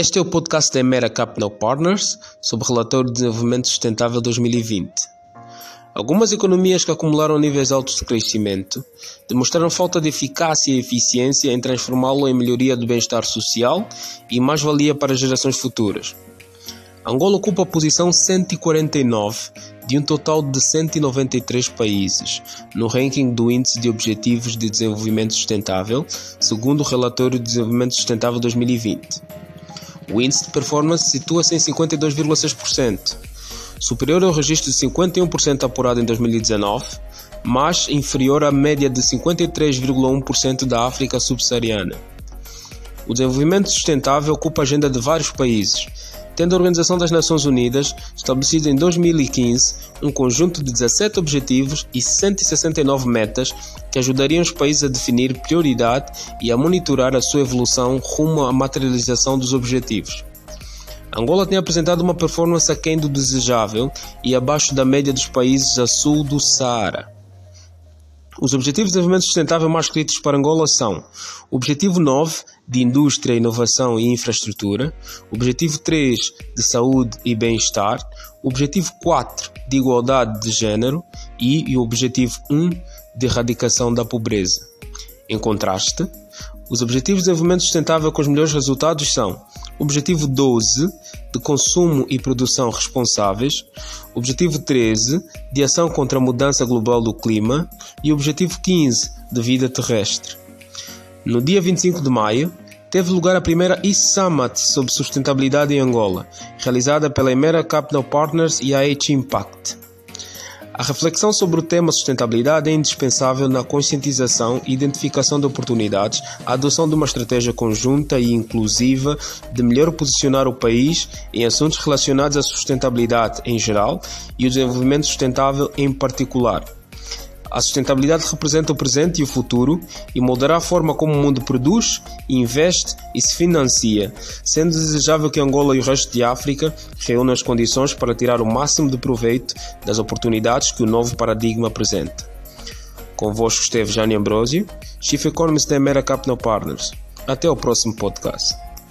Este é o podcast da Emera Capital Partners sobre o relatório de desenvolvimento sustentável 2020. Algumas economias que acumularam níveis altos de crescimento demonstraram falta de eficácia e eficiência em transformá-lo em melhoria do bem-estar social e mais-valia para gerações futuras. Angola ocupa a posição 149 de um total de 193 países no ranking do Índice de Objetivos de Desenvolvimento Sustentável, segundo o Relatório de Desenvolvimento Sustentável 2020. O índice de performance situa-se em 52,6%, superior ao registro de 51% apurado em 2019, mas inferior à média de 53,1% da África subsaariana. O desenvolvimento sustentável ocupa a agenda de vários países, tendo a Organização das Nações Unidas estabelecido em 2015 um conjunto de 17 objetivos e 169 metas que ajudariam os países a definir prioridade e a monitorar a sua evolução rumo à materialização dos objetivos. Angola tem apresentado uma performance aquém do desejável e abaixo da média dos países a sul do Saara. Os Objetivos de Desenvolvimento Sustentável mais críticos para Angola são Objetivo 9 de Indústria, Inovação e Infraestrutura, Objetivo 3 de Saúde e Bem-Estar, Objetivo 4 de Igualdade de Gênero. E o Objetivo 1 de Erradicação da Pobreza. Em contraste, os Objetivos de Desenvolvimento Sustentável com os melhores resultados são Objetivo 12 de consumo e produção responsáveis, Objetivo 13 de ação contra a mudança global do clima e Objetivo 15 de vida terrestre. No dia 25 de maio, teve lugar a primeira e-Summit sobre sustentabilidade em Angola, realizada pela Emera Capital Partners e a H Impact. A reflexão sobre o tema sustentabilidade é indispensável na conscientização e identificação de oportunidades, a adoção de uma estratégia conjunta e inclusiva de melhor posicionar o país em assuntos relacionados à sustentabilidade em geral e o desenvolvimento sustentável em particular. A sustentabilidade representa o presente e o futuro e moldará a forma como o mundo produz, investe e se financia, sendo desejável que Angola e o resto de África reúnam as condições para tirar o máximo de proveito das oportunidades que o novo paradigma apresenta. Convosco esteve Jânio Ambrosio, Chief Economist da Emera Capital Partners. Até o próximo podcast.